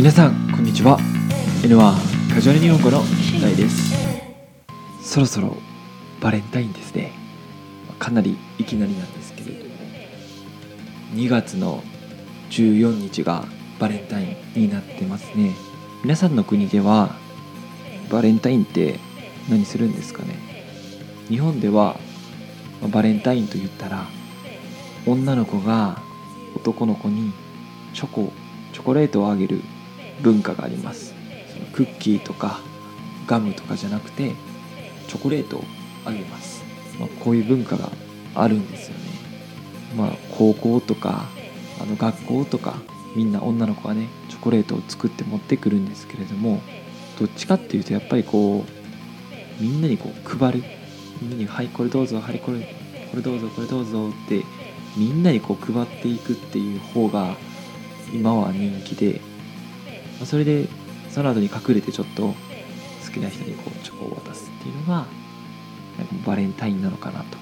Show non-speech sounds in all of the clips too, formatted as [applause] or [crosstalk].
皆さんこんにちは。N1 カジュアル日本語の大です。そろそろバレンタインですね。かなりいきなりなんですけれども。2月の14日がバレンタインになってますね。皆さんの国ではバレンタインって何するんですかね。日本ではバレンタインと言ったら女の子が男の子にチョコチョコレートをあげる文化があります。そのクッキーとかガムとかじゃなくてチョコレートをあげます、まあ、こういう文化があるんですよね。まあ高校とかあの学校とかみんな女の子がねチョコレートを作って持ってくるんですけれどもどっちかっていうとやっぱりこうみんなにこう配る。みんなに「はいこれどうぞはいこれこれどうぞこれどうぞ」ってみんなにこう配っていくっていう方が今は人気でそれでその後に隠れてちょっと好きな人にこうチョコを渡すっていうのがバレンタインなのかなと。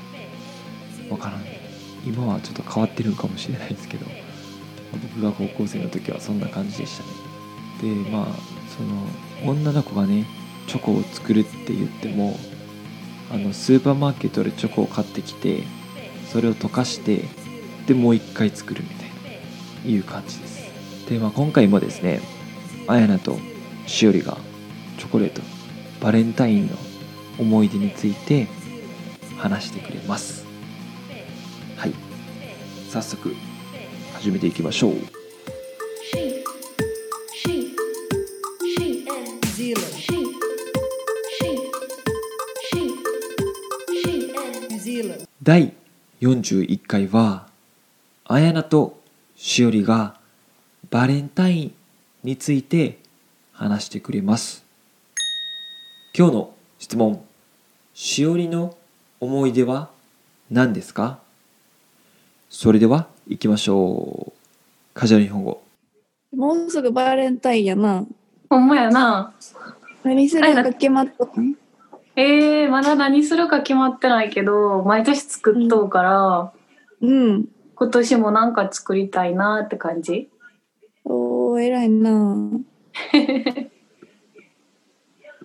分からん。今はちょっと変わってるかもしれないですけど僕が高校生の時はそんな感じでしたね。でまあその女の子がねチョコを作るって言ってもあのスーパーマーケットでチョコを買ってきてそれを溶かしてでもう一回作るみたいないう感じです。で、まあ、今回もですねあやなとしおりがチョコレートバレンタインの思い出について話してくれます。はい。早速始めていきましょう。第41回はあやなとしおりがバレンタインについて話してくれます今日の質問しおりの思い出は何ですか？それでは行きましょうカジュアル日本語もうすぐバレンタインやな。ほんまやな。何するか決まった？んえー、まだ何するか決まってないけど、毎年作っとうから、うん。今年もなんか作りたいなって感じ？おー、偉いな。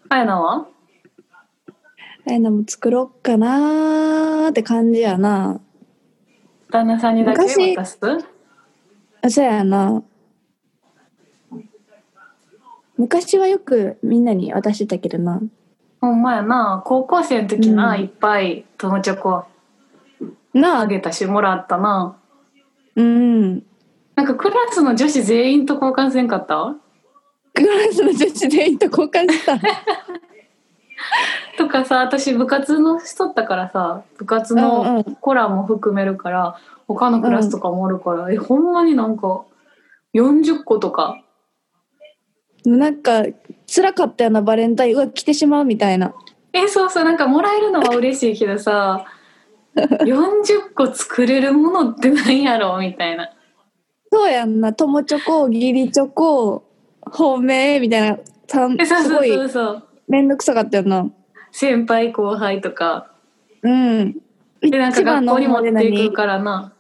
あやなは？あやなも作ろっかなーって感じやな。旦那さんにだけ昔渡す？あ、そうやな。昔はよくみんなに渡してたけどな。ほんまやな。高校生の時な、うんいっぱい友チョコなあ、あげたし、もらったな。うん。なんかクラスの女子全員と交換せんかった？クラスの女子全員と交換した？とかさ、私部活のしとったからさ、部活うんうのんコラも含めるから、他のクラスとかもおるから、え、ほんまになんか40個とか。なんか、辛かったよな、バレンタイン。うわ、来てしまうみたいな。え、そうそう、なんかもらえるのは嬉しいけどさ、40個作れるものって何やろみたいな。そうやんな、友チョコ、義理チョコ、本命みたいな。すごいそうそう。めんどくさかったよな。先輩後輩とか。うん。で、なんか学校に持って思いくからな。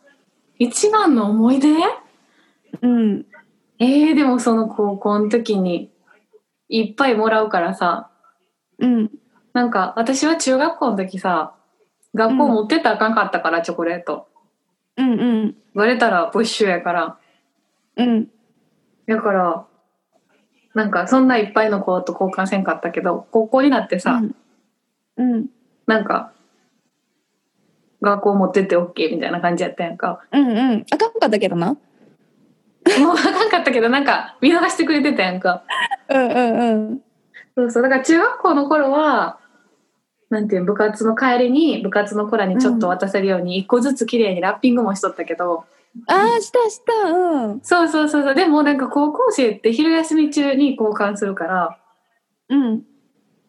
一番の思い出？うん。えー、でもその高校の時にいっぱいもらうからさ、うん。なんか私は中学校の時さ、学校持ってったらあかんかったから、チョコレート。うんうん。バレたら没収やから。うん。だから、なんかそんないっぱいの子と交換せんかったけど、高校になってさ、うん。うん。なんか、学校持ってって OK みたいな感じやったやんか。うんうん。あかんかったけどな。もうあかんかったけど、なんか見逃してくれてたやんか。うんうんうん。そうそう。だから中学校の頃は、なんていう部活の帰りに部活の子らにちょっと渡せるように一個ずつ綺麗にラッピングもしとったけど、ああ、したした。うん。そうそうそうそう。でもなんか高校生って昼休み中に交換するから、うん。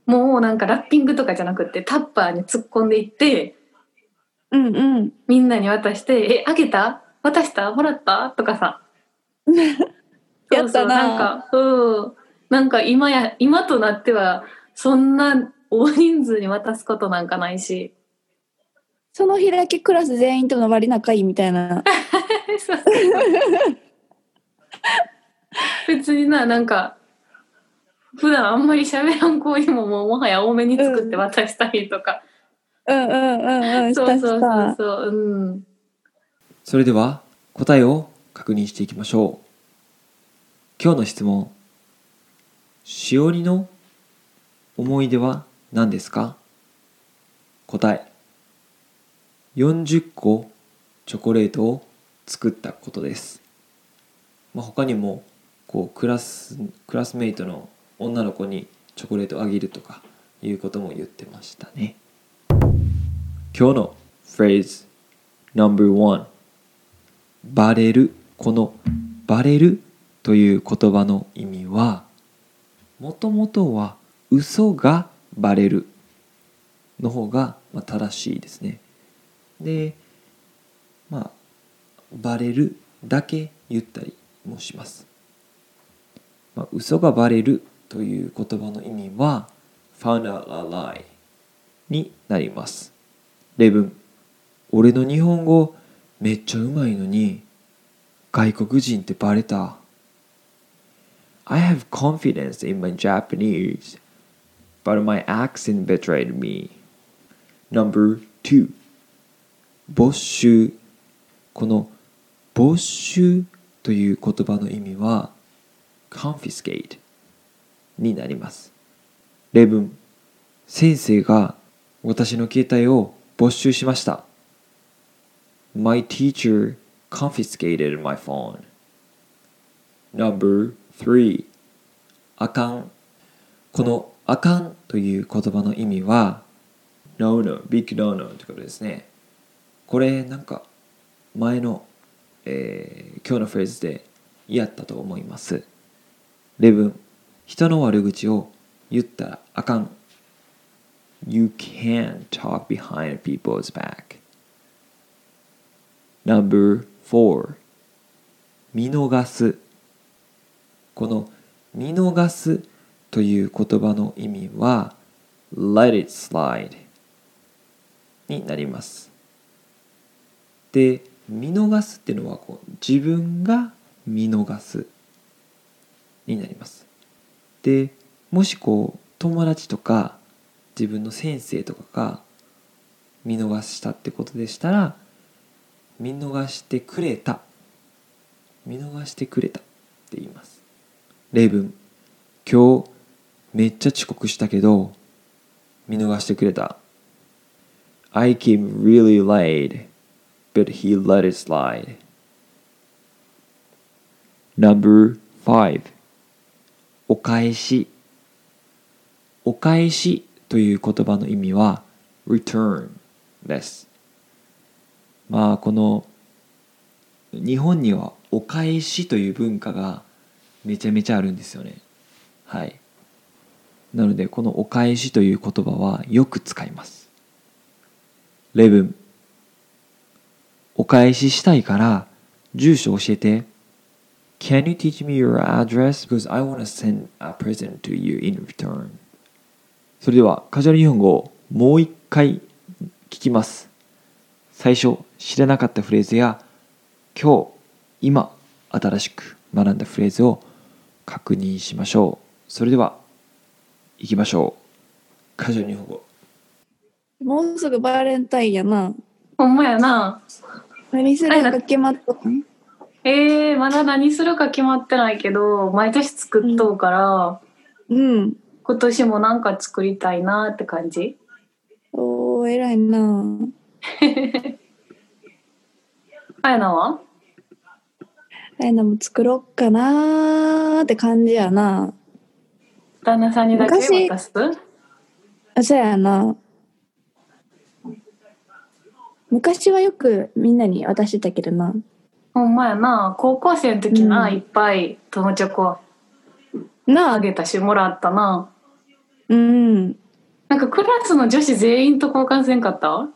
もうなんかラッピングとかじゃなくってタッパーに突っ込んでいって、うんうん。みんなに渡して、え、あげた？渡した？もらった？とかさ。[laughs] やったなそうそうなんか、うん。なんか今や、今となっては、そんな大人数に渡すことなんかないし。その日だけクラス全員との割り仲いいみたいな。[laughs] [laughs] 別にななんか普段あんまり喋らん子にももうもはや多めに作って渡したりとか、うんうんうんうん。したそうそうそう。そううん。それでは答えを確認していきましょう。今日の質問しおりの思い出は何ですか？答え。40個チョコレートを作ったことです、まあ、他にもこうクラスクラスメイトの女の子にチョコレートをあげるとかいうことも言ってましたね。今日のフレーズ No.1 バレる？このバレるという言葉の意味はもともとは嘘がバレるの方が正しいですね。でまあバレるだけ言ったりもします、まあ、嘘がバレるという言葉の意味は found out a lie になります例文俺の日本語めっちゃうまいのに外国人ってバレた I have confidence in my Japanese but my accent betrayed me Number 2没収この没収という言葉の意味は confiscate になります。例文先生が私の携帯を没収しました。My teacher confiscated my phone. Number 3あかん。このあかんという言葉の意味は No no, big no no ってことですね。これなんか前の、えー今日のフレーズでやったと思います。例文人の悪口を言ったらあかん。You can't talk behind people's back. Number 4見逃す。この見逃すという言葉の意味は let it slide になります。で見逃すっていうのはこう自分が見逃すになります。でもしこう友達とか自分の先生とかが見逃したってことでしたら見逃してくれた。見逃してくれたって言います。例文。今日めっちゃ遅刻したけど見逃してくれた。I came really late. But he let it slide. Number 5お返し。お返しという言葉の意味は return です。まあこの日本にはお返しという文化がめちゃめちゃあるんですよね。はい。なのでこのお返しという言葉はよく使います。例文お返ししたいから住所教えて Can you teach me your address? Because I want to send a present to you in return. それではカジュアル日本語をもう一回聞きます。最初知らなかったフレーズや今日今新しく学んだフレーズを確認しましょう。それでは行きましょう。カジュアル日本語。もうすぐバレンタインやな。ほんまやな何するか決まった？んえー、まだ何するか決まってないけど毎年作っとうから、うん。今年もなんか作りたいなって感じ？おー、偉いな。あやなは？あやなも作ろっかなーって感じやな。旦那さんにだけ昔渡す？あ、そうやな。昔はよくみんなに渡してたけどな。ほんまやな。高校生の時な、うん。いっぱい友チョコなあ、あげたしもらったな。うん。なんかクラスの女子全員と交換せんかった？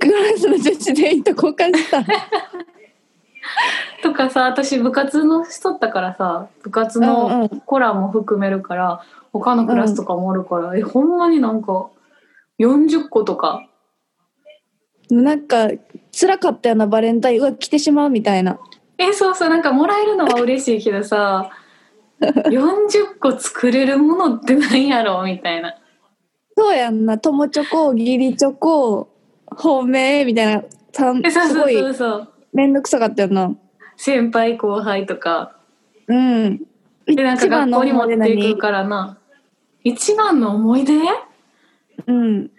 クラスの女子全員と交換した？[laughs] とかさ私部活のしとったからさ部活うんうのん。コラも含めるから他のクラスとかもおるから、えほんまになんか40個とかなんか、辛かったよな、バレンタイン。うわ、来てしまうみたいな。えそうそうなんかもらえるのは嬉しいけどさ [laughs] 40個作れるものって何やろうみたいな。そうやんな。友チョコ義理チョコ本命みたいな。えそうそうすごいそう。そうめんどくさかったよな。先輩後輩とか。うん。でなんか学校に持っていくからな。一番の思い出？うん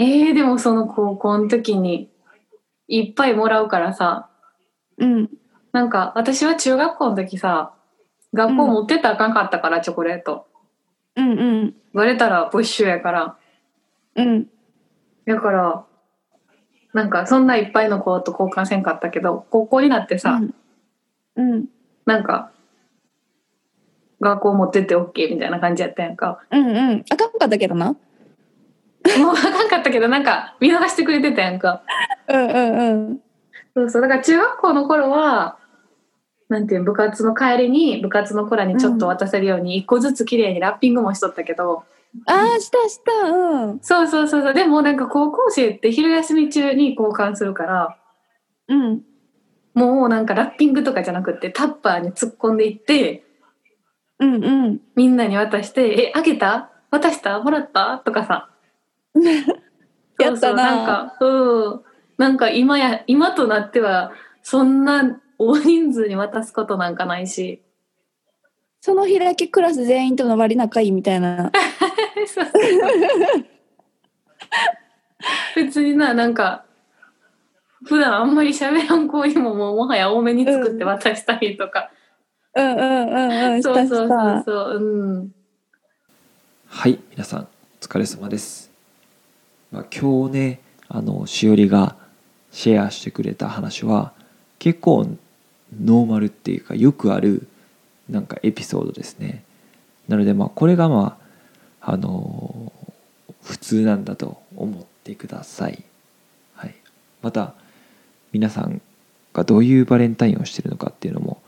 えー、でもその高校の時にいっぱいもらうからさうん。なんか私は中学校の時さ学校持ってったらあかんかったから、チョコレート。うんうん。バレたら没収やから。うん。だからなんかそんないっぱいの子と交換せんかったけど高校になってさ、うん。うん。なんか学校持ってって OK みたいな感じやったやんか。うんうん。あかんかったけどなもうあかんかったけどなんか見逃してくれてたやんか。うんうんうん。そうそう。だから中学校の頃はなんていうの部活の帰りに部活の子らにちょっと渡せるように一個ずつ綺麗にラッピングもしとったけど、ああしたした。うんそうそうそうそう。でもなんか高校生って昼休み中に交換するからうん。もうなんかラッピングとかじゃなくってタッパーに突っ込んでいってうんうん。みんなに渡して「えあげた？渡した？もらった?」とかさ [laughs] やったな。そうそうなんかうん。なんか今や今となってはそんな大人数に渡すことなんかないし。その日だけクラス全員との割り仲いいみたいな。そうそう別にななんか普段あんまり喋らん子にももうもはや多めに作って渡したりとか、うんうんうんうんしたそうそうそうそううん。はい皆さんお疲れ様です、まあ、今日ねあのしおりがシェアしてくれた話は結構ノーマルっていうかよくあるなんかエピソードですね。なのでまあこれがまああの普通なんだと思ってください、はい、また皆さんがどういうバレンタインをしてるのかっていうのも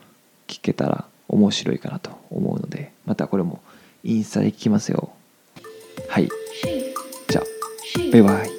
聞けたら面白いかなと思うのでまたこれもインスタで聞きますよ。はい。じゃあバイバイ